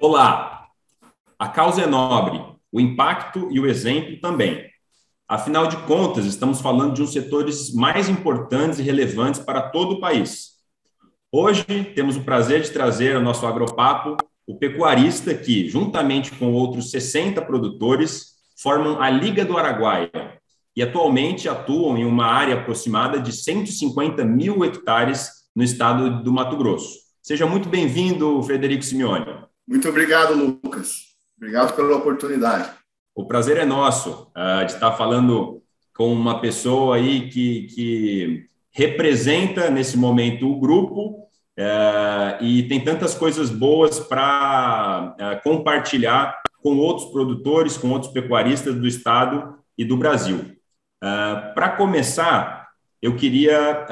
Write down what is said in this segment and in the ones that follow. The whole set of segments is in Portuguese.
Olá! A causa é nobre, o impacto e o exemplo também. Afinal de contas, estamos falando de um setores mais importantes e relevantes para todo o país. Hoje, temos o prazer de trazer ao nosso agropapo o pecuarista que, juntamente com outros 60 produtores, formam a Liga do Araguaia e atualmente atuam em uma área aproximada de 150 mil hectares no estado do Mato Grosso. Seja muito bem-vindo, Frederico Simeone. Muito obrigado, Lucas. Obrigado pela oportunidade. O prazer é nosso uh, de estar falando com uma pessoa aí que, que representa nesse momento o grupo uh, e tem tantas coisas boas para uh, compartilhar com outros produtores, com outros pecuaristas do estado e do Brasil. Para começar, eu queria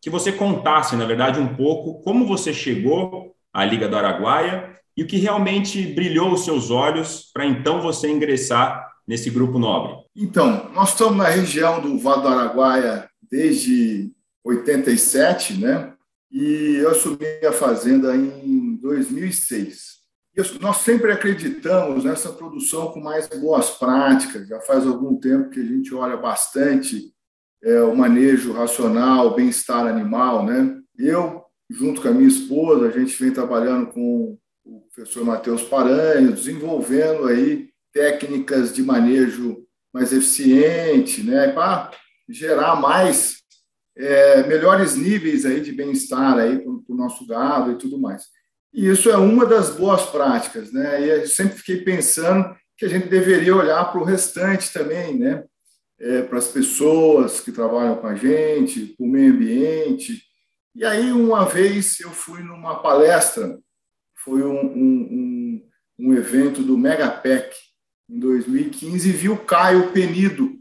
que você contasse, na verdade, um pouco como você chegou à Liga do Araguaia e o que realmente brilhou os seus olhos para então você ingressar nesse grupo nobre? Então, nós estamos na região do Vale do Araguaia desde 87, né? E eu assumi a fazenda em 2006. E nós sempre acreditamos nessa produção com mais boas práticas. Já faz algum tempo que a gente olha bastante é, o manejo racional, bem-estar animal, né? Eu, junto com a minha esposa, a gente vem trabalhando com o professor Matheus Paranho, desenvolvendo aí técnicas de manejo mais eficiente, né, para gerar mais é, melhores níveis aí de bem-estar aí para o nosso gado e tudo mais. E isso é uma das boas práticas, né? E eu sempre fiquei pensando que a gente deveria olhar para o restante também, né? É, para as pessoas que trabalham com a gente, para o meio ambiente. E aí, uma vez, eu fui numa palestra foi um, um, um evento do Megapec em 2015 e vi o Caio Penido,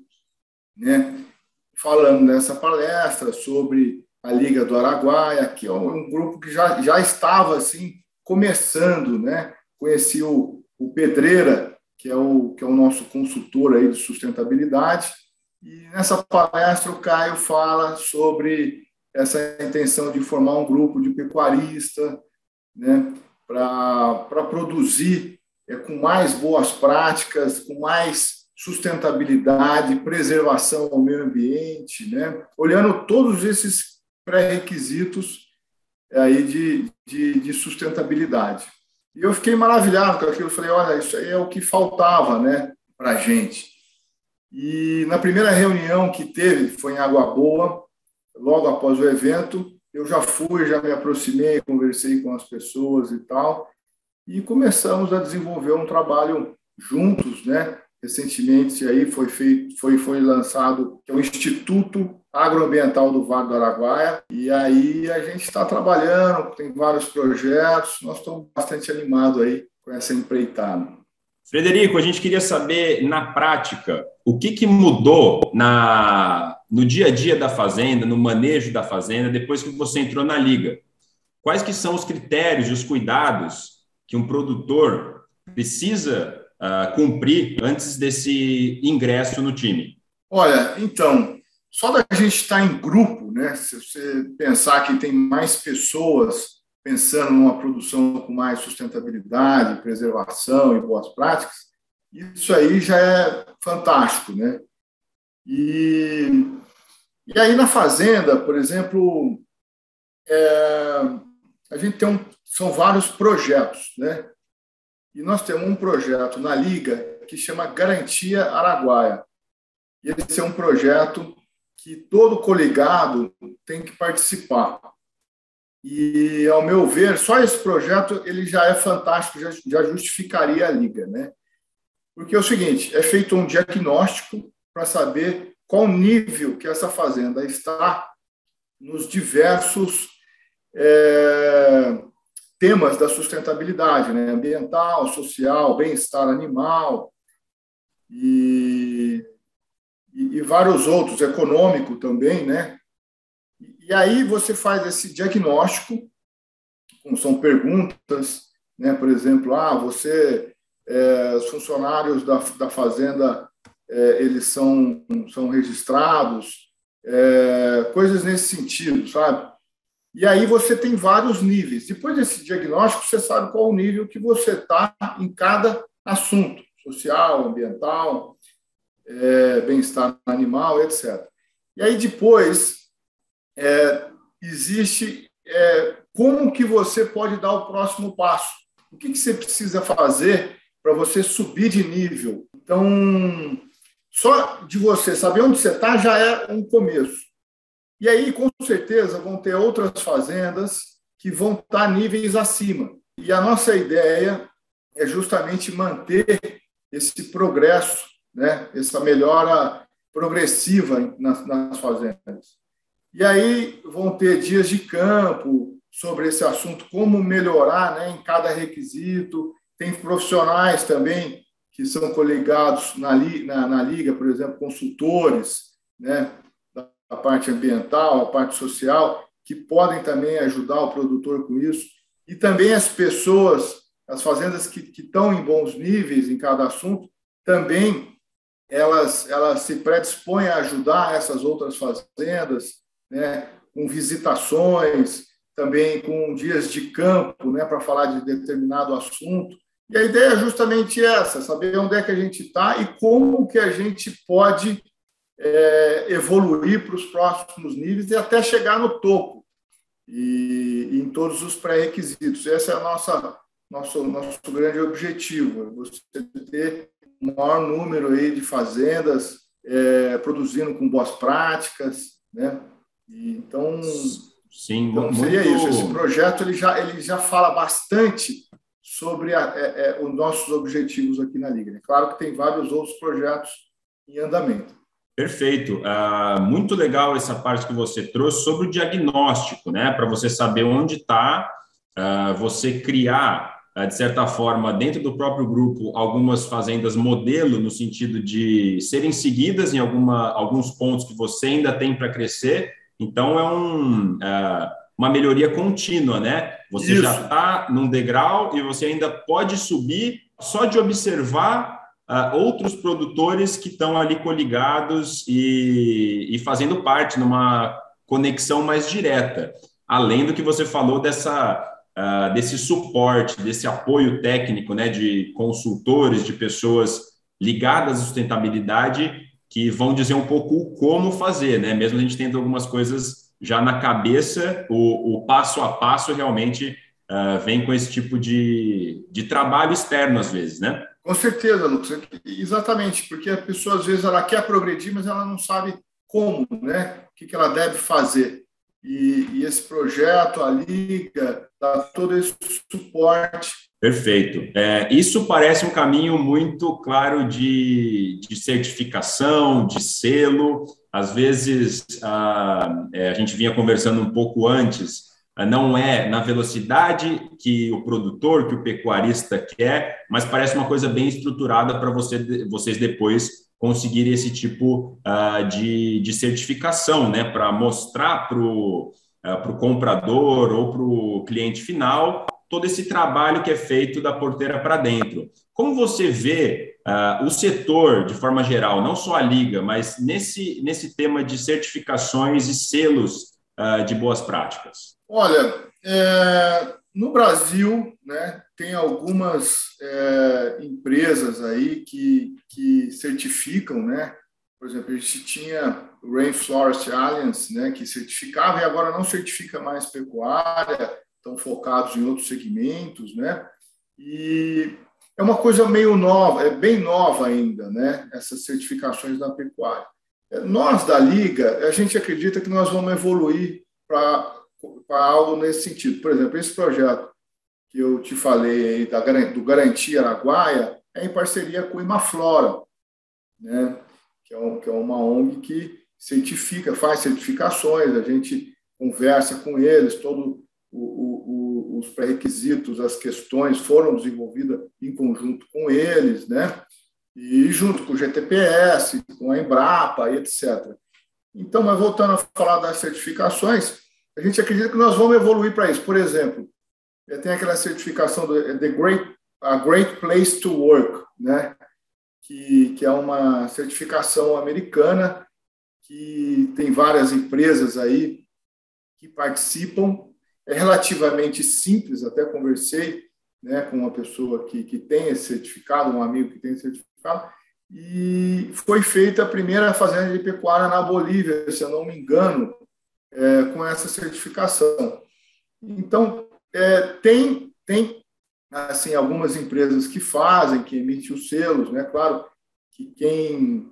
né, falando nessa palestra sobre a Liga do Araguaia, que é um grupo que já, já estava assim começando, né? Conheci o, o Pedreira, que é o que é o nosso consultor aí de sustentabilidade, e nessa palestra o Caio fala sobre essa intenção de formar um grupo de pecuarista, né? para produzir é, com mais boas práticas, com mais sustentabilidade, preservação ao meio ambiente, né? olhando todos esses pré-requisitos aí de, de, de, sustentabilidade. E eu fiquei maravilhado com aquilo, falei, olha, isso aí é o que faltava né, para a gente. E na primeira reunião que teve, foi em Água Boa, logo após o evento, eu já fui, já me aproximei, conversei com as pessoas e tal, e começamos a desenvolver um trabalho juntos, né? Recentemente aí foi feito, foi foi lançado que é o Instituto Agroambiental do Vale do Araguaia, e aí a gente está trabalhando, tem vários projetos, nós estamos bastante animados aí com essa empreitada. Frederico, a gente queria saber, na prática, o que, que mudou na, no dia a dia da fazenda, no manejo da fazenda, depois que você entrou na liga? Quais que são os critérios e os cuidados que um produtor precisa uh, cumprir antes desse ingresso no time? Olha, então, só da gente estar em grupo, né? Se você pensar que tem mais pessoas pensando numa produção com mais sustentabilidade, preservação e boas práticas, isso aí já é fantástico, né? E, e aí na fazenda, por exemplo, é, a gente tem um, são vários projetos, né? E nós temos um projeto na liga que chama Garantia Araguaia. E esse é um projeto que todo coligado tem que participar. E, ao meu ver, só esse projeto ele já é fantástico, já, já justificaria a liga, né? Porque é o seguinte, é feito um diagnóstico para saber qual nível que essa fazenda está nos diversos é, temas da sustentabilidade, né? ambiental, social, bem-estar animal e, e, e vários outros, econômico também, né? E aí você faz esse diagnóstico, são perguntas, né? por exemplo, ah, você, é, os funcionários da, da fazenda, é, eles são, são registrados, é, coisas nesse sentido, sabe? E aí você tem vários níveis. Depois desse diagnóstico, você sabe qual o nível que você está em cada assunto, social, ambiental, é, bem-estar animal, etc. E aí depois é, existe é, como que você pode dar o próximo passo. O que, que você precisa fazer para você subir de nível? Então, só de você saber onde você está já é um começo. E aí, com certeza, vão ter outras fazendas que vão estar níveis acima. E a nossa ideia é justamente manter esse progresso, né? essa melhora progressiva nas, nas fazendas. E aí vão ter dias de campo sobre esse assunto, como melhorar né, em cada requisito. Tem profissionais também que são coligados na, na, na liga, por exemplo, consultores, né, parte ambiental, a parte social, que podem também ajudar o produtor com isso. E também as pessoas, as fazendas que, que estão em bons níveis em cada assunto, também elas, elas se predispõem a ajudar essas outras fazendas, né, com visitações, também com dias de campo, né, para falar de determinado assunto. E a ideia é justamente essa, saber onde é que a gente está e como que a gente pode é, evoluir para os próximos níveis e até chegar no topo e, e em todos os pré-requisitos. Esse é o nosso, nosso, nosso grande objetivo, é você ter o maior número aí de fazendas é, produzindo com boas práticas, né? E, então, Sim, então seria muito... isso. Esse projeto ele já, ele já fala bastante sobre a, é, é, os nossos objetivos aqui na Liga. É claro que tem vários outros projetos em andamento. Perfeito. Uh, muito legal essa parte que você trouxe sobre o diagnóstico, né? Para você saber onde está, uh, você criar, uh, de certa forma, dentro do próprio grupo, algumas fazendas modelo, no sentido de serem seguidas em alguma, alguns pontos que você ainda tem para crescer. Então, é um, uma melhoria contínua, né? Você Isso. já está num degrau e você ainda pode subir só de observar outros produtores que estão ali coligados e, e fazendo parte numa conexão mais direta, além do que você falou dessa Uh, desse suporte, desse apoio técnico, né, de consultores, de pessoas ligadas à sustentabilidade que vão dizer um pouco como fazer, né? Mesmo a gente tendo algumas coisas já na cabeça, o, o passo a passo realmente uh, vem com esse tipo de, de trabalho externo às vezes, né? Com certeza, Lucas. Exatamente, porque a pessoa às vezes ela quer progredir, mas ela não sabe como, né? O que ela deve fazer. E, e esse projeto, a Liga, dá todo esse suporte. Perfeito. É, isso parece um caminho muito claro de, de certificação, de selo. Às vezes, a, é, a gente vinha conversando um pouco antes não é na velocidade que o produtor, que o pecuarista quer, mas parece uma coisa bem estruturada para você, vocês depois conseguirem esse tipo uh, de, de certificação, né, para mostrar para o uh, comprador ou para o cliente final todo esse trabalho que é feito da porteira para dentro. Como você vê uh, o setor, de forma geral, não só a liga, mas nesse, nesse tema de certificações e selos de boas práticas? Olha, é, no Brasil, né, tem algumas é, empresas aí que, que certificam, né? Por exemplo, a gente tinha Rainforest Alliance, né, que certificava e agora não certifica mais pecuária, estão focados em outros segmentos, né? E é uma coisa meio nova, é bem nova ainda, né? Essas certificações da pecuária. Nós da Liga, a gente acredita que nós vamos evoluir para algo nesse sentido. Por exemplo, esse projeto que eu te falei aí, da, do Garantia Araguaia é em parceria com o Imaflora, né? que, é um, que é uma ONG que certifica, faz certificações, a gente conversa com eles, todo o, o, os pré-requisitos, as questões foram desenvolvidas em conjunto com eles, né? E junto com o GTPS, com a Embrapa etc. Então, mas voltando a falar das certificações, a gente acredita que nós vamos evoluir para isso. Por exemplo, tem aquela certificação do The Great, a Great Place to Work, né? que, que é uma certificação americana que tem várias empresas aí que participam. É relativamente simples, até conversei né, com uma pessoa que, que tem esse certificado, um amigo que tem esse certificado, e foi feita a primeira fazenda de pecuária na Bolívia, se eu não me engano, é, com essa certificação. Então, é, tem, tem assim, algumas empresas que fazem, que emitem os selos, né? Claro que quem,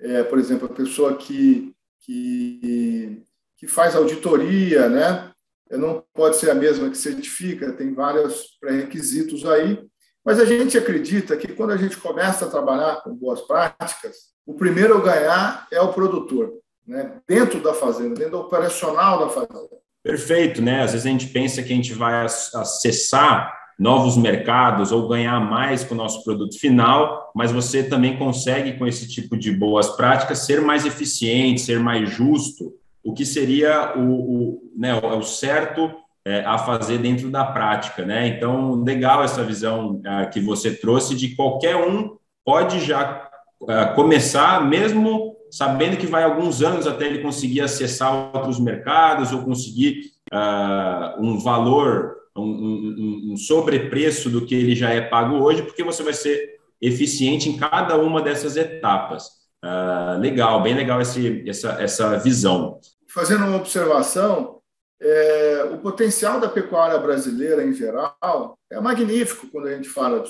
é, por exemplo, a pessoa que, que, que faz auditoria, né? Não pode ser a mesma que certifica, tem vários pré-requisitos aí, mas a gente acredita que quando a gente começa a trabalhar com boas práticas, o primeiro a ganhar é o produtor, né? dentro da fazenda, dentro do operacional da fazenda. Perfeito, né? Às vezes a gente pensa que a gente vai acessar novos mercados ou ganhar mais com o nosso produto final, mas você também consegue, com esse tipo de boas práticas, ser mais eficiente, ser mais justo, o que seria o, o, né, o certo é, a fazer dentro da prática. Né? Então, legal essa visão é, que você trouxe de qualquer um pode já é, começar, mesmo sabendo que vai alguns anos até ele conseguir acessar outros mercados ou conseguir uh, um valor, um, um, um, sobrepreço do que ele já é pago hoje, porque você vai ser eficiente em cada uma dessas etapas. Uh, legal, bem legal esse, essa, essa visão. Fazendo uma observação, é, o potencial da pecuária brasileira em geral é magnífico quando a gente fala de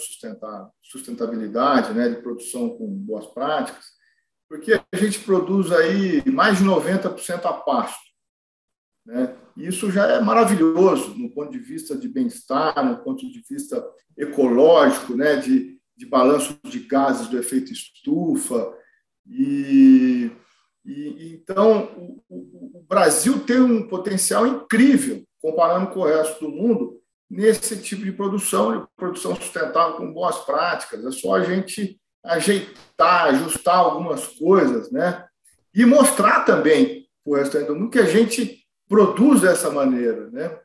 sustentabilidade, né, de produção com boas práticas porque a gente produz aí mais de 90% a pasto. Né? Isso já é maravilhoso no ponto de vista de bem-estar, no ponto de vista ecológico, né? de, de balanço de gases do efeito estufa. E, e então, o, o Brasil tem um potencial incrível, comparando com o resto do mundo, nesse tipo de produção, de produção sustentável com boas práticas. É só a gente ajeitar, ajustar algumas coisas, né? E mostrar também para o restante do mundo que a gente produz dessa maneira, né?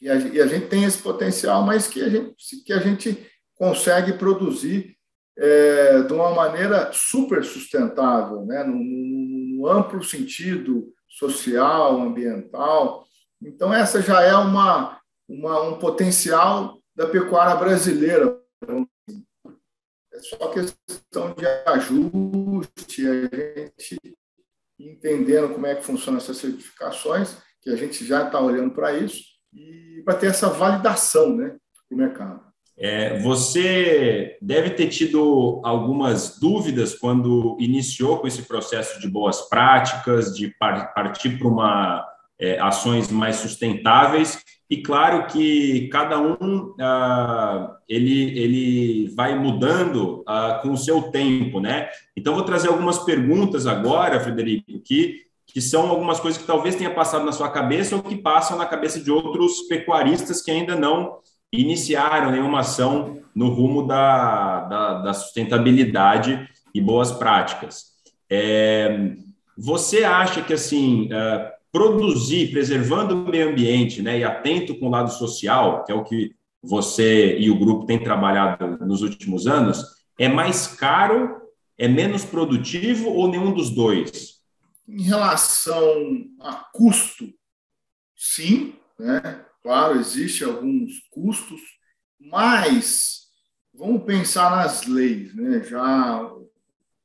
E a, e a, gente tem esse potencial, mas que a gente, que a gente consegue produzir é, de uma maneira super sustentável, né? No amplo sentido social, ambiental. Então, essa já é uma, uma, um potencial da pecuária brasileira, é só questão de ajuste, a gente entendendo como é que funcionam essas certificações, que a gente já está olhando para isso, e para ter essa validação né, para o mercado. É, você deve ter tido algumas dúvidas quando iniciou com esse processo de boas práticas, de partir para uma é, ações mais sustentáveis e claro que cada um ah, ele, ele vai mudando ah, com o seu tempo, né? Então vou trazer algumas perguntas agora, Frederico, que, que são algumas coisas que talvez tenha passado na sua cabeça ou que passam na cabeça de outros pecuaristas que ainda não iniciaram nenhuma ação no rumo da, da, da sustentabilidade e boas práticas. É, você acha que assim uh, produzir, preservando o meio ambiente, né, e atento com o lado social, que é o que você e o grupo têm trabalhado nos últimos anos, é mais caro, é menos produtivo ou nenhum dos dois? Em relação a custo, sim, né? Claro, existem alguns custos, mas vamos pensar nas leis, né? Já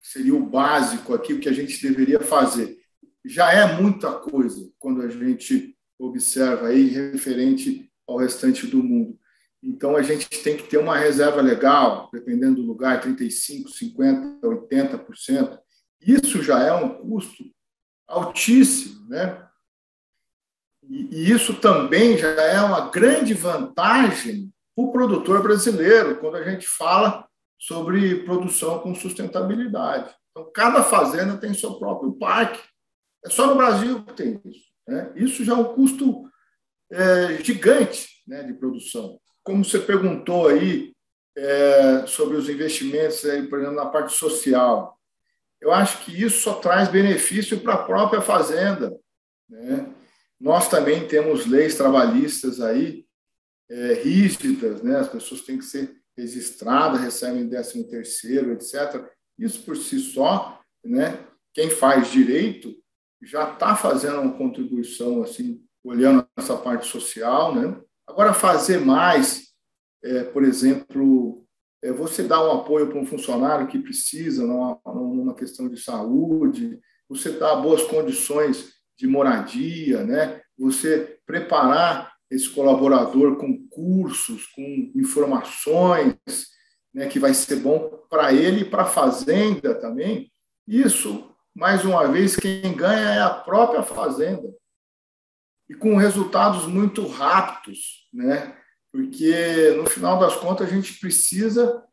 seria o básico aqui o que a gente deveria fazer já é muita coisa quando a gente observa aí referente ao restante do mundo. Então, a gente tem que ter uma reserva legal, dependendo do lugar, 35%, 50%, 80%. Isso já é um custo altíssimo, né? E isso também já é uma grande vantagem para o produtor brasileiro, quando a gente fala sobre produção com sustentabilidade. Então, cada fazenda tem seu próprio parque é só no Brasil que tem isso. Né? Isso já é um custo é, gigante né, de produção. Como você perguntou aí é, sobre os investimentos, aí, por exemplo, na parte social, eu acho que isso só traz benefício para a própria fazenda. Né? Nós também temos leis trabalhistas aí é, rígidas, né? as pessoas têm que ser registradas, recebem 13 terceiro, etc. Isso por si só, né? quem faz direito já está fazendo uma contribuição, assim, olhando essa parte social, né? Agora, fazer mais, é, por exemplo, é, você dar um apoio para um funcionário que precisa, numa, numa questão de saúde, você dar boas condições de moradia, né? Você preparar esse colaborador com cursos, com informações, né, que vai ser bom para ele e para a fazenda também. Isso, mais uma vez, quem ganha é a própria fazenda. E com resultados muito rápidos, né? Porque no final das contas a gente precisa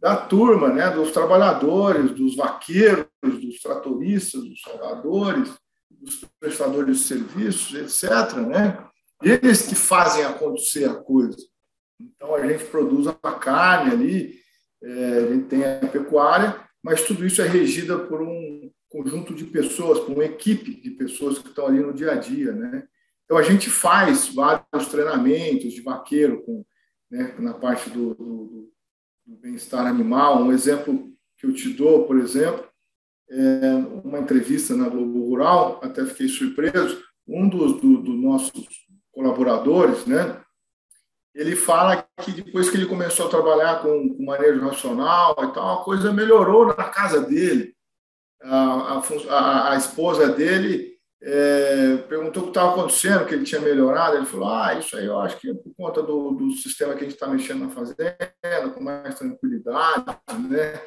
da turma, né, dos trabalhadores, dos vaqueiros, dos tratoristas, dos soldadores, dos prestadores de serviços, etc. Né? Eles que fazem acontecer a coisa. Então, a gente produz a carne ali, é, a gente tem a pecuária, mas tudo isso é regida por um conjunto de pessoas, por uma equipe de pessoas que estão ali no dia a dia. Né? Então, a gente faz vários treinamentos de vaqueiro com, né, na parte do, do, do bem-estar animal. Um exemplo que eu te dou, por exemplo, é uma entrevista na Globo Rural, até fiquei surpreso, um dos do, do nossos colaboradores, né, ele fala que depois que ele começou a trabalhar com, com manejo racional e tal, a coisa melhorou na casa dele. A, a, esposa dele é, perguntou o que estava acontecendo, que ele tinha melhorado. Ele falou: Ah, isso aí eu acho que é por conta do, do sistema que a gente está mexendo na fazenda, com mais tranquilidade, né?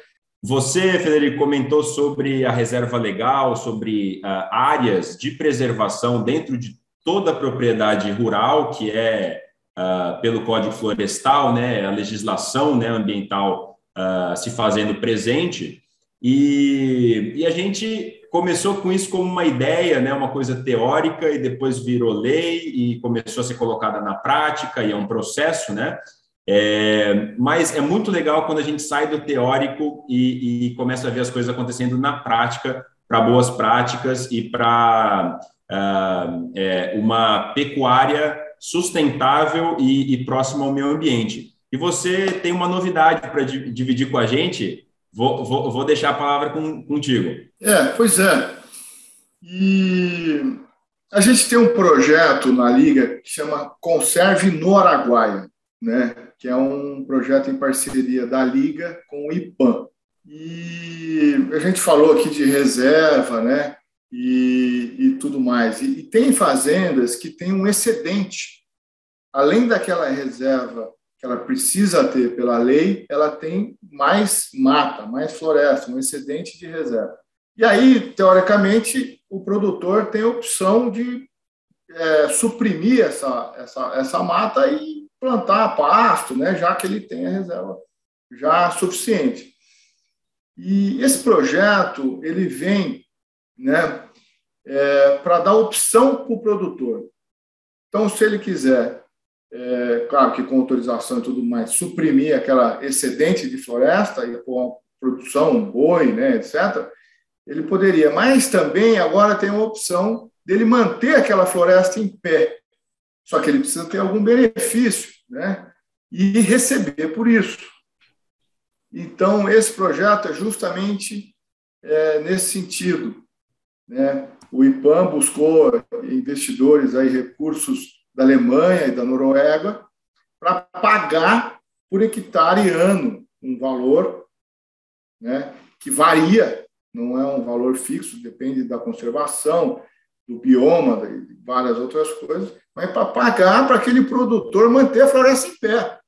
Você, Federico, comentou sobre a reserva legal, sobre uh, áreas de preservação dentro de toda a propriedade rural, que é uh, pelo Código Florestal, né, a legislação né, ambiental uh, se fazendo presente. E, e a gente começou com isso como uma ideia, né, uma coisa teórica, e depois virou lei e começou a ser colocada na prática, e é um processo, né? É, mas é muito legal quando a gente sai do teórico e, e começa a ver as coisas acontecendo na prática, para boas práticas e para uh, é, uma pecuária sustentável e, e próxima ao meio ambiente. E você tem uma novidade para dividir com a gente, Vou, vou, vou deixar a palavra com, contigo. É, pois é. E a gente tem um projeto na Liga que chama Conserve no Araguaia, né? que é um projeto em parceria da Liga com o IPAM. E a gente falou aqui de reserva, né? E, e tudo mais. E, e tem fazendas que têm um excedente. Além daquela reserva que ela precisa ter pela lei, ela tem mais mata, mais floresta, um excedente de reserva. E aí, teoricamente, o produtor tem a opção de é, suprimir essa, essa, essa mata e plantar pasto, né, já que ele tem a reserva já suficiente. E esse projeto ele vem né, é, para dar opção para o produtor. Então, se ele quiser é, claro que com autorização e tudo mais, suprimir aquela excedente de floresta e com produção, boi, né, etc., ele poderia. Mas também agora tem uma opção dele manter aquela floresta em pé. Só que ele precisa ter algum benefício, né? E receber por isso. Então, esse projeto é justamente é, nesse sentido. Né? O IPAM buscou investidores, aí, recursos da Alemanha e da Noruega para pagar por hectare ano um valor né, que varia, não é um valor fixo, depende da conservação, do bioma, de várias outras coisas, mas para pagar para aquele produtor manter a floresta em pé.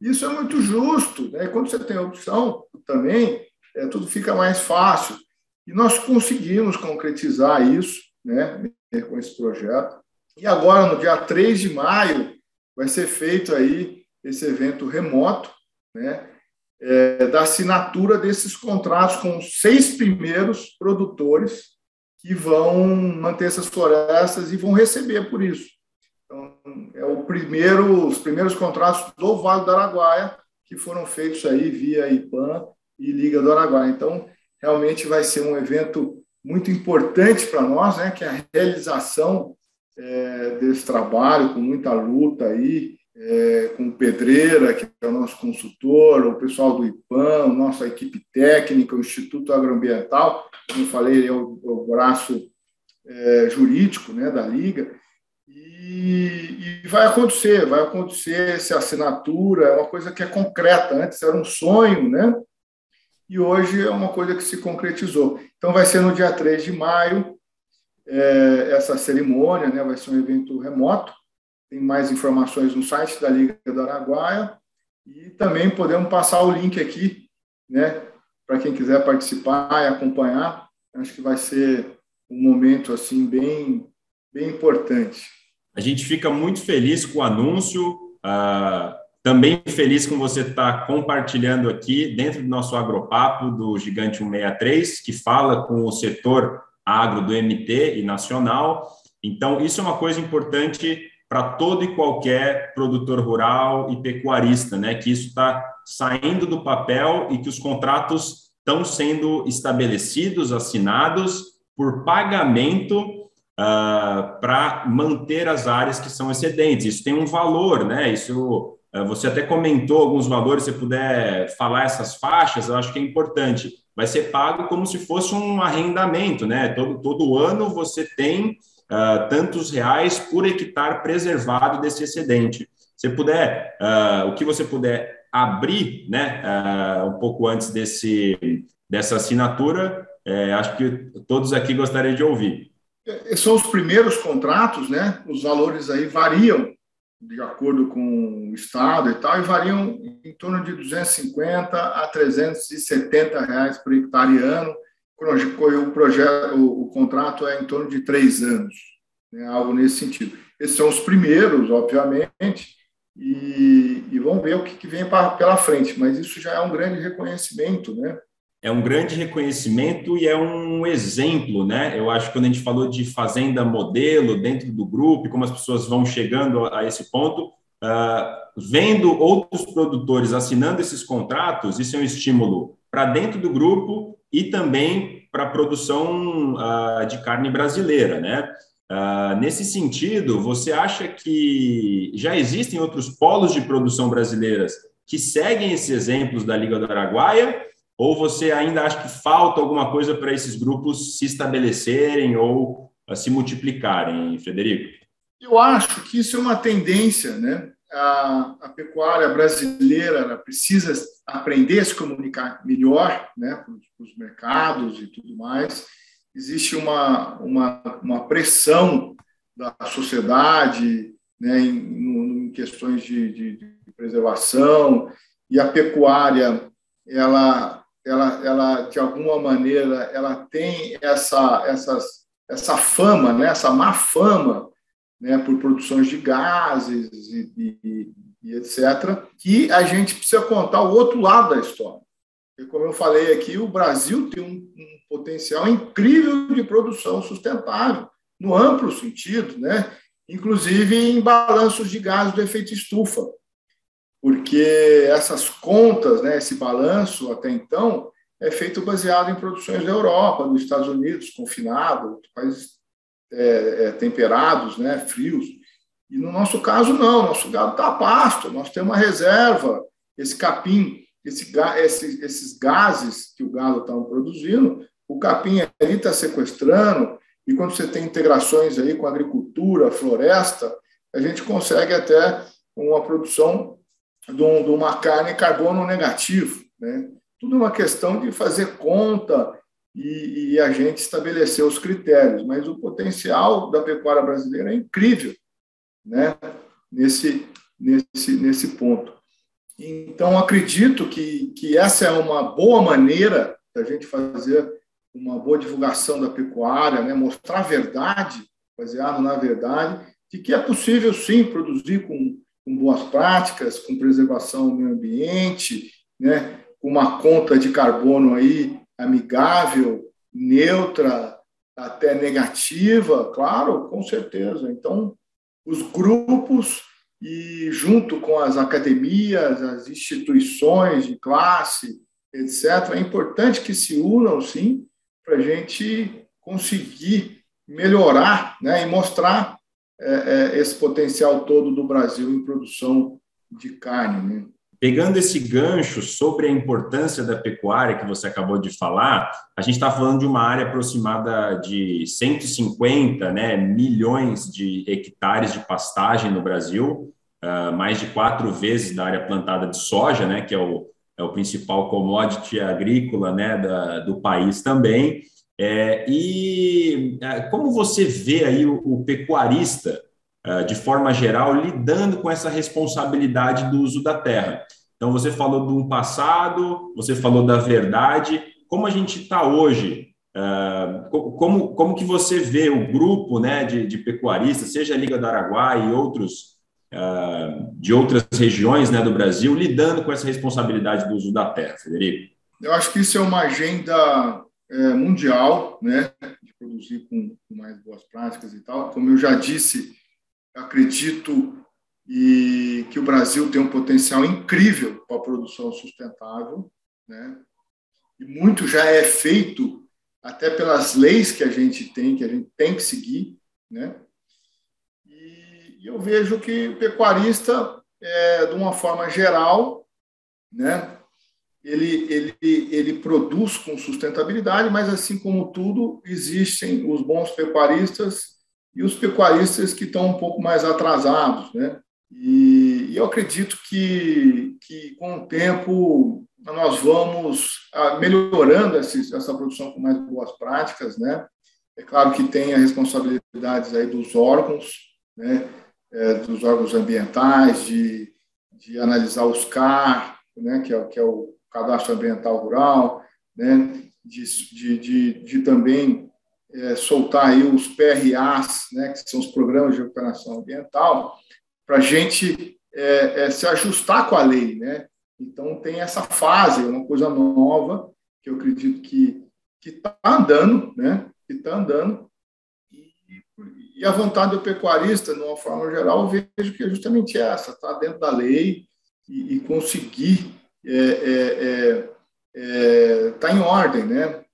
Isso é muito justo. Né? Quando você tem opção também, é, tudo fica mais fácil. E nós conseguimos concretizar isso né, com esse projeto. E agora, no dia 3 de maio, vai ser feito aí esse evento remoto, né, é, da assinatura desses contratos com os seis primeiros produtores que vão manter essas florestas e vão receber por isso. Então, é o primeiro, os primeiros contratos do Vale do Araguaia que foram feitos aí via IPAM e Liga do Araguaia. Então, realmente vai ser um evento muito importante para nós, né, que é a realização é, desse trabalho, com muita luta aí, é, com o Pedreira, que é o nosso consultor, o pessoal do IPAM, nossa equipe técnica, o Instituto Agroambiental, como falei, é o, o braço é, jurídico né, da Liga. E, e, vai acontecer, vai acontecer essa assinatura, é uma coisa que é concreta. Antes era um sonho, né? E hoje é uma coisa que se concretizou. Então, vai ser no dia 3 de maio, é, essa cerimônia, né? Vai ser um evento remoto. Tem mais informações no site da Liga do Araguaia. E também podemos passar o link aqui, né? Para quem quiser participar e acompanhar. Acho que vai ser um momento assim bem, bem importante. A gente fica muito feliz com o anúncio, uh, também feliz com você estar tá compartilhando aqui dentro do nosso agropapo do Gigante 163, que fala com o setor agro do MT e nacional. Então, isso é uma coisa importante para todo e qualquer produtor rural e pecuarista, né? Que isso está saindo do papel e que os contratos estão sendo estabelecidos, assinados por pagamento uh, para manter as áreas que são excedentes. Isso tem um valor, né? Isso uh, você até comentou alguns valores. Se puder falar essas faixas, eu acho que é importante. Vai ser pago como se fosse um arrendamento, né? Todo, todo ano você tem uh, tantos reais por hectare preservado desse excedente. Se puder, o que você puder abrir, né? um pouco antes desse dessa assinatura, é, acho que todos aqui gostariam de ouvir. É, são os primeiros contratos, né? Os valores aí variam de acordo com o estado e tal, e variam em torno de 250 a 370 reais por hectare ano. O projeto, o, contrato é em torno de três anos, né? algo nesse sentido. Esses são os primeiros, obviamente, e, e vamos ver o que, que vem pra, pela frente. Mas isso já é um grande reconhecimento, né? É um grande reconhecimento e é um exemplo, né? Eu acho que quando a gente falou de fazenda modelo dentro do grupo, como as pessoas vão chegando a esse ponto, uh, vendo outros produtores assinando esses contratos, isso é um estímulo para dentro do grupo e também para a produção uh, de carne brasileira, né? Uh, nesse sentido, você acha que já existem outros polos de produção brasileiras que seguem esses exemplos da Liga do Araguaia ou você ainda acha que falta alguma coisa para esses grupos se estabelecerem ou uh, se multiplicarem, Frederico? Eu acho que isso é uma tendência, né? A, a pecuária brasileira precisa aprender a se comunicar melhor, né, para os mercados e tudo mais. Existe uma, uma, uma pressão da sociedade, né, em, em questões de, de, de preservação e a pecuária ela ela, ela de alguma maneira, ela tem essa, essas, essa fama, né, essa má fama, né, por produções de gases e, e, e, etc., que a gente precisa contar o outro lado da história. E como eu falei aqui, o Brasil tem um, um potencial incrível de produção sustentável, no amplo sentido, né? inclusive em balanços de gases do efeito estufa porque essas contas, né, esse balanço até então, é feito baseado em produções da Europa, dos Estados Unidos, confinado, países é, é, temperados, né, frios. E no nosso caso, não, nosso gado está a pasto, nós temos uma reserva, esse capim, esse, esse, esses gases que o gado está produzindo, o capim ali está sequestrando, e quando você tem integrações aí com agricultura, floresta, a gente consegue até uma produção de, um, uma carne carbono negativo. Né? Tudo uma questão de fazer conta e, e, a gente estabelecer os critérios, mas o potencial da pecuária brasileira é incrível né? nesse, nesse, nesse ponto. Então, acredito que, que essa é uma boa maneira da gente fazer uma boa divulgação da pecuária, né? mostrar a verdade, baseado na verdade, de que é possível, sim, produzir com com boas práticas, com preservação do meio ambiente, né, uma conta de carbono aí amigável, neutra, até negativa, claro, com certeza. Então, os grupos e junto com as academias, as instituições de classe, etc., é importante que se unam, sim, para a gente conseguir melhorar né, e mostrar esse potencial todo do Brasil em produção de carne. Né? pegando esse gancho sobre a importância da pecuária que você acabou de falar, a gente está falando de uma área aproximada de 150 né, milhões de hectares de pastagem no Brasil, uh, mais de quatro vezes da área plantada de soja, né, que é o, é o principal commodity agrícola né, da, do país também. É, e é, como você vê aí o, o pecuarista eh, de forma geral, lidando com essa responsabilidade do uso da terra. Então, você falou um passado, você falou da verdade. Como a gente está hoje? Eh, como, como que você vê o grupo né, de, de pecuaristas, seja a Liga do Araguai e outros de outras regiões né, do Brasil, lidando com essa responsabilidade do uso da terra, Federico? Eu acho que isso é uma agenda é, mundial, né, de produzir com, com mais boas práticas e tal. Como eu já disse, acredito e que o Brasil tem um potencial incrível para a produção sustentável, né? E muito já é feito até pelas leis que a gente tem, que a gente tem que seguir, né? E, eu vejo que o pecuarista, é, de uma forma geral, né? Ele, ele, ele produz com sustentabilidade, mas assim como tudo, existem os bons pecuaristas e os pecuaristas que estão um pouco mais atrasados, né? E, e eu acredito que, que com o tempo nós vamos ah, melhorando essa produção com mais boas práticas, né? É claro que tem as responsabilidades aí dos órgãos, né? É, dos órgãos ambientais, de, de analisar os CAR, né? Que é, que é o Cadastro Ambiental Rural, né? De, de, de, de também é, soltar aí os PRAs, né, que são os Programas de Recuperação Ambiental, para a gente é, é, se ajustar com a lei. Né? Então, tem essa fase, uma coisa nova, que eu acredito que está andando, né? que está andando, e, a vontade do pecuarista, de uma forma geral, eu vejo que é justamente essa, está dentro da lei e, e conseguir estar é, é, é, em ordem, né?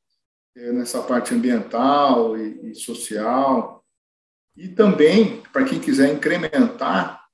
Nessa parte ambiental e, e social. E também, para quem quiser incrementar,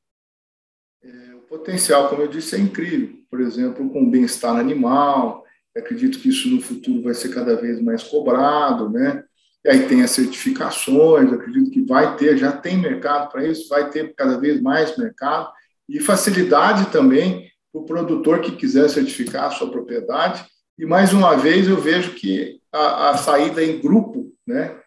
é, o potencial, como eu disse, é incrível. Por exemplo, com o bem-estar animal, acredito que isso no futuro vai ser cada vez mais cobrado, né? E aí tem as certificações, acredito que vai ter, já tem mercado para isso, vai ter cada vez mais mercado e facilidade também para o produtor que quiser certificar a sua propriedade. E mais uma vez eu vejo que a, a saída em grupo, né,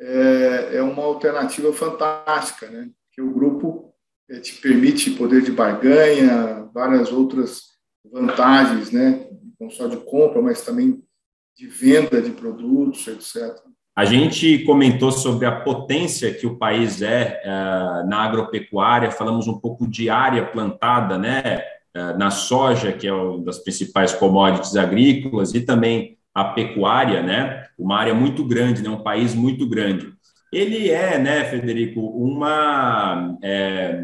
é, é, uma alternativa fantástica, né? Que o grupo é, te permite poder de barganha, várias outras vantagens, né? Não só de compra, mas também de venda de produtos, etc. A gente comentou sobre a potência que o país é, é na agropecuária, falamos um pouco de área plantada, né? É, na soja, que é uma das principais commodities agrícolas, e também a pecuária, né? Uma área muito grande, né? Um país muito grande. Ele é, né, Federico, uma é,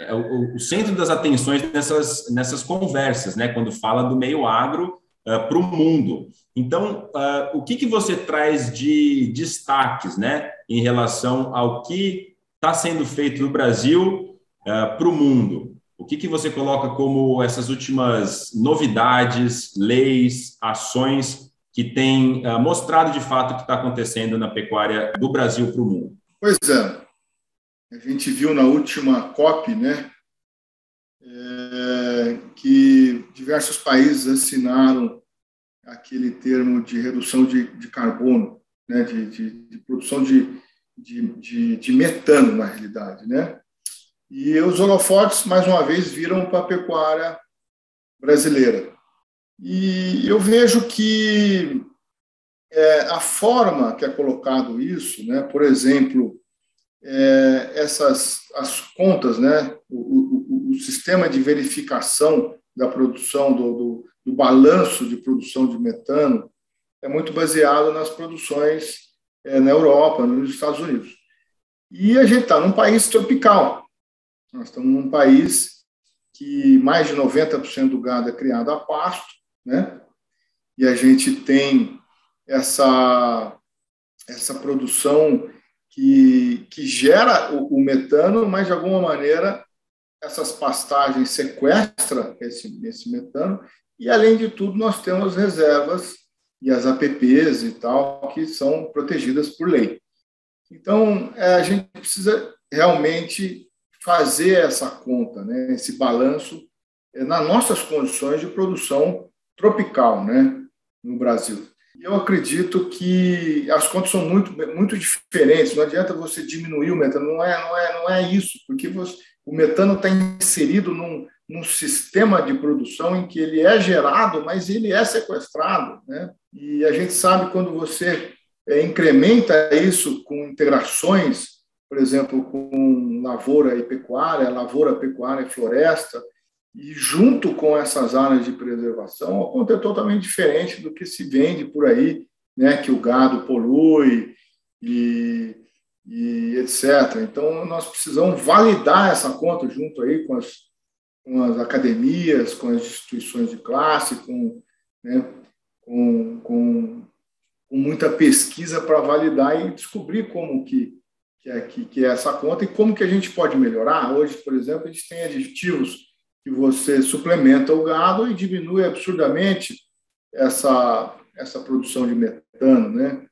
é o, centro das atenções nessas nessas conversas, né? Quando fala do meio agro uh, para o mundo. Então, uh, o que que você traz de destaques, né, em relação ao que está sendo feito no Brasil uh, para o mundo? O que, que você coloca como essas últimas novidades, leis, ações que tem uh, mostrado de fato o que está acontecendo na pecuária do Brasil para o mundo. Pois é. A gente viu na última COP, né, é, que diversos países assinaram aquele termo de redução de, de carbono, né, de, de, de produção de, de, de, metano, na realidade. Né? E os holofotes, mais uma vez, viram para a pecuária brasileira. E eu vejo que é, a forma que é colocado isso, né, por exemplo, é, essas as contas, né, o, o, o, sistema de verificação da produção do, do, do, balanço de produção de metano é muito baseado nas produções é, na Europa, nos Estados Unidos. E a gente está num país tropical. Nós estamos num país que mais de 90% do gado é criado a pasto, né? E a gente tem essa essa produção que, que gera o, o metano, mas de alguma maneira essas pastagens sequestram esse, esse metano e, além de tudo, nós temos reservas e as APPs e tal, que são protegidas por lei. Então, é, a gente precisa realmente fazer essa conta, né, esse balanço é, nas nossas condições de produção tropical né, no Brasil. Eu acredito que as contas são muito, muito diferentes. Não adianta você diminuir o metano, não é, não é, não é isso, porque você, o metano está inserido num, num sistema de produção em que ele é gerado, mas ele é sequestrado. Né? E a gente sabe quando você é, incrementa isso com integrações, por exemplo, com lavoura e pecuária, lavoura, pecuária e floresta, e junto com essas áreas de preservação, a conta é totalmente diferente do que se vende por aí, né, que o gado polui e, e etc. Então, nós precisamos validar essa conta junto aí com as, com as academias, com as instituições de classe, com, né, com, com, com muita pesquisa para validar e descobrir como que, que, é, que, que é essa conta e como que a gente pode melhorar. Hoje, por exemplo, a gente tem aditivos que você suplementa o gado e diminui absurdamente essa, essa produção de metano, né?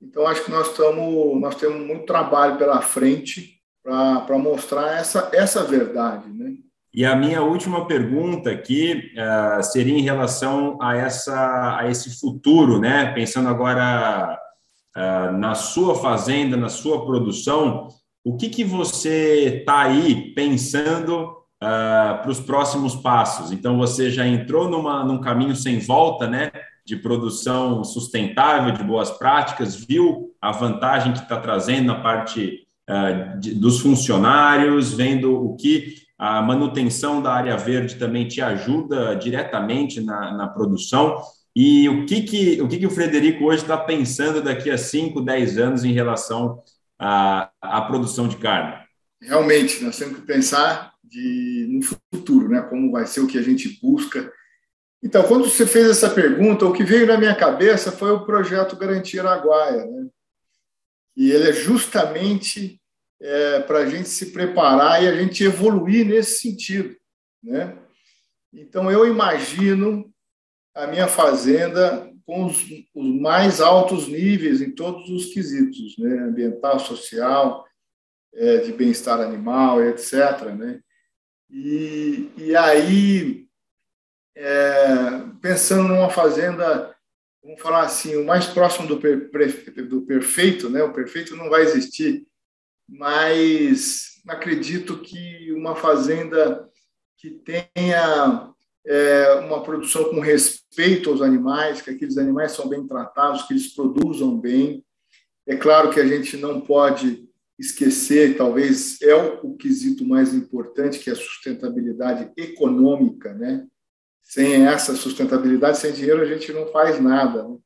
Então, acho que nós, estamos, nós temos muito trabalho pela frente para mostrar essa, essa verdade, né? E a minha última pergunta aqui uh, seria em relação a, essa, a esse futuro, né? Pensando agora na sua fazenda, na sua produção, o que, que você está aí pensando uh, para os próximos passos. Então, você já entrou numa, num caminho sem volta, né? De produção sustentável, de boas práticas, viu a vantagem que está trazendo na parte uh, de, dos funcionários, vendo o que a manutenção da área verde também te ajuda diretamente na, na produção. E o que, que, o que, que o Frederico hoje está pensando daqui a 5, 10 anos em relação à, à produção de carne? Realmente, nós temos que pensar de no futuro, né? Como vai ser o que a gente busca. Então, quando você fez essa pergunta, o que veio na minha cabeça foi o projeto Garantia Araguaia, né? E ele é justamente é, para a gente se preparar e a gente evoluir nesse sentido, né? Então, eu imagino a minha fazenda com os, os mais altos níveis em todos os quesitos, né? Ambiental, social, é, de bem-estar animal, etc. Né? E, e aí, é, pensando numa fazenda, vamos falar assim, o mais próximo do, per, do perfeito, né? o perfeito não vai existir, mas acredito que uma fazenda que tenha é, uma produção com respeito aos animais, que aqueles animais são bem tratados, que eles produzam bem. É claro que a gente não pode esquecer, talvez é o, quesito mais importante, que é a sustentabilidade econômica, né? Sem essa sustentabilidade, sem dinheiro, a gente não faz nada. Né?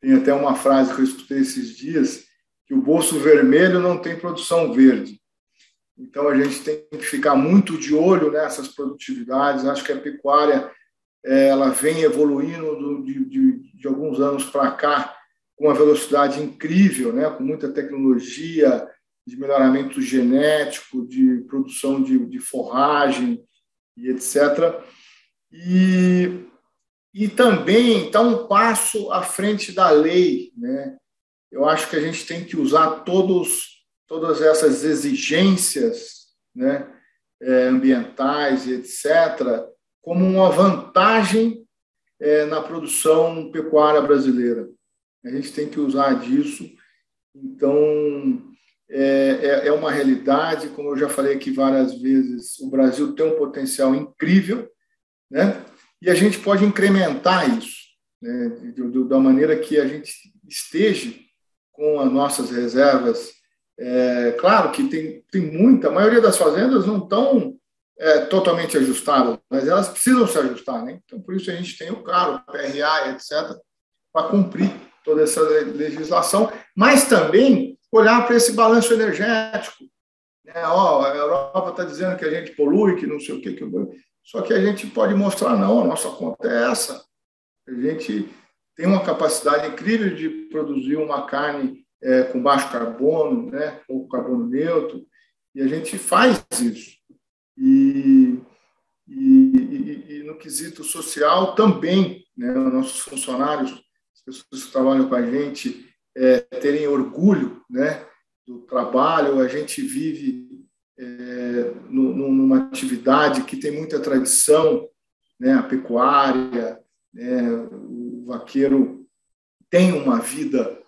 Tem até uma frase que eu escutei esses dias, que o bolso vermelho não tem produção verde. Então, a gente tem que ficar muito de olho nessas produtividades. Acho que a pecuária é, ela vem evoluindo de, de, de alguns anos para cá com uma velocidade incrível, né? com muita tecnologia, de melhoramento genético, de produção de, de forragem e etc. E, e também está um passo à frente da lei. Né? Eu acho que a gente tem que usar todos, todas essas exigências né, é, ambientais e etc., como uma vantagem é, na produção pecuária brasileira. A gente tem que usar disso. Então, é, é, é uma realidade, como eu já falei aqui várias vezes, o Brasil tem um potencial incrível, né? e a gente pode incrementar isso, né? da maneira que a gente esteja com as nossas reservas. É, claro que tem, tem muita, a maioria das fazendas não estão é, totalmente ajustadas, mas elas precisam se ajustar. Né? Então, por isso a gente tem o CARO, o PRA, etc., para cumprir toda essa legislação, mas também olhar para esse balanço energético. Né? Ó, a Europa está dizendo que a gente polui, que não sei o quê, que só que a gente pode mostrar, não, a nossa conta é essa. A gente tem uma capacidade incrível de produzir uma carne é, com baixo carbono, né, ou carbono neutro, e a gente faz isso. E, e, e, e no quesito social também, né, nossos funcionários, as pessoas que trabalham com a gente, é, terem orgulho né, do trabalho, a gente vive é, numa atividade que tem muita tradição, né, a pecuária, né, o vaqueiro tem uma vida,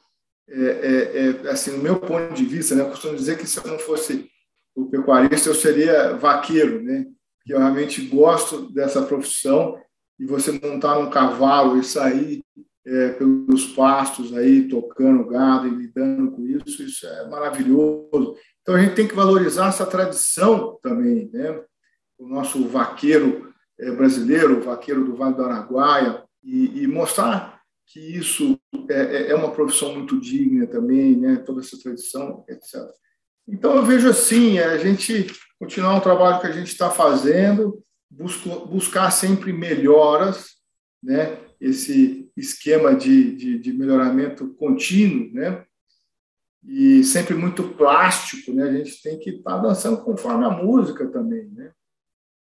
é, é, é, assim, no meu ponto de vista, né, eu costumo dizer que se eu não fosse o pecuarista, eu seria vaqueiro, né, que eu realmente gosto dessa profissão e você montar um cavalo e sair é, pelos pastos aí, tocando gado e lidando com isso, isso é maravilhoso. Então a gente tem que valorizar essa tradição também, né? O nosso vaqueiro é, brasileiro, o vaqueiro do Vale do Araguaia, e, e mostrar que isso é, é, é, uma profissão muito digna também, né? Toda essa tradição, etc. Então eu vejo assim, a gente continuar um trabalho que a gente está fazendo, busco, buscar sempre melhoras, né? Esse esquema de, de, de melhoramento contínuo, né? e sempre muito plástico, né? A gente tem que estar tá dançando conforme a música também, né?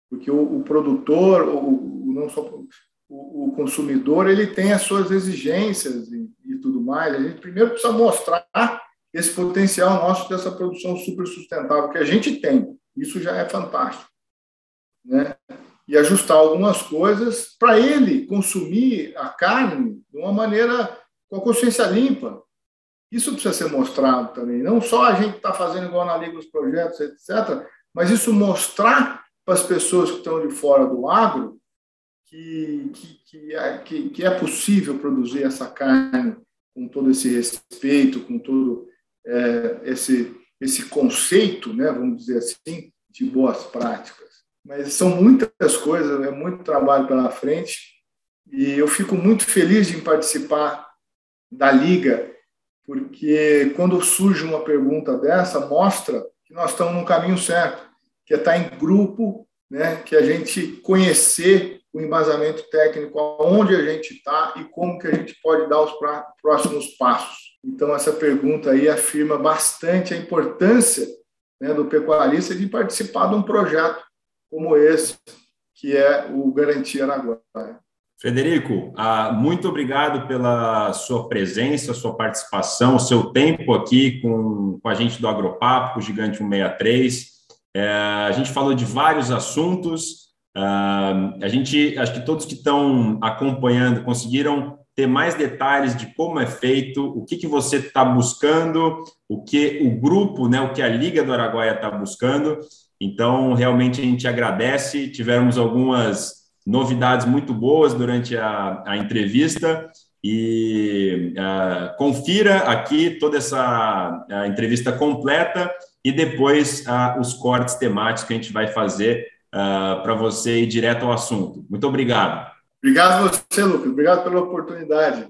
Porque o, o produtor, o, o, não só o, consumidor, ele tem as suas exigências e, e, tudo mais. A gente primeiro precisa mostrar esse potencial nosso dessa produção super sustentável que a gente tem. Isso já é fantástico, né? E ajustar algumas coisas para ele consumir a carne de uma maneira com a consciência limpa, isso precisa ser mostrado também. Não só a gente está fazendo igual na Liga dos Projetos, etc., mas isso mostrar para as pessoas que estão de fora do agro que, que, é, que, que é possível produzir essa carne com todo esse respeito, com todo é, esse, esse conceito, né, vamos dizer assim, de boas práticas. Mas são muitas coisas, é muito trabalho pela frente, e eu fico muito feliz de participar da Liga porque quando surge uma pergunta dessa, mostra que nós estamos no caminho certo, que é estar em grupo, né, que a gente conhecer o embasamento técnico, aonde a gente está e como que a gente pode dar os próximos passos. Então, essa pergunta aí afirma bastante a importância né, do pecuarista de participar de um projeto como esse, que é o Garantia Araguaia. Frederico, ah, muito obrigado pela sua presença, sua participação, o seu tempo aqui com, com a gente do Agropapo, Gigante 163. É, a gente falou de vários assuntos. Ah, a gente, acho que todos que estão acompanhando conseguiram ter mais detalhes de como é feito, o que, que você está buscando, o que o grupo, né, o que a Liga do Araguaia está buscando. Então, realmente a gente agradece. Tivemos algumas novidades muito boas durante a, a entrevista e uh, confira aqui toda essa entrevista completa e depois uh, os cortes temáticos que a gente vai fazer uh, para você ir direto ao assunto. Muito obrigado. Obrigado a você, Lucas. Obrigado pela oportunidade.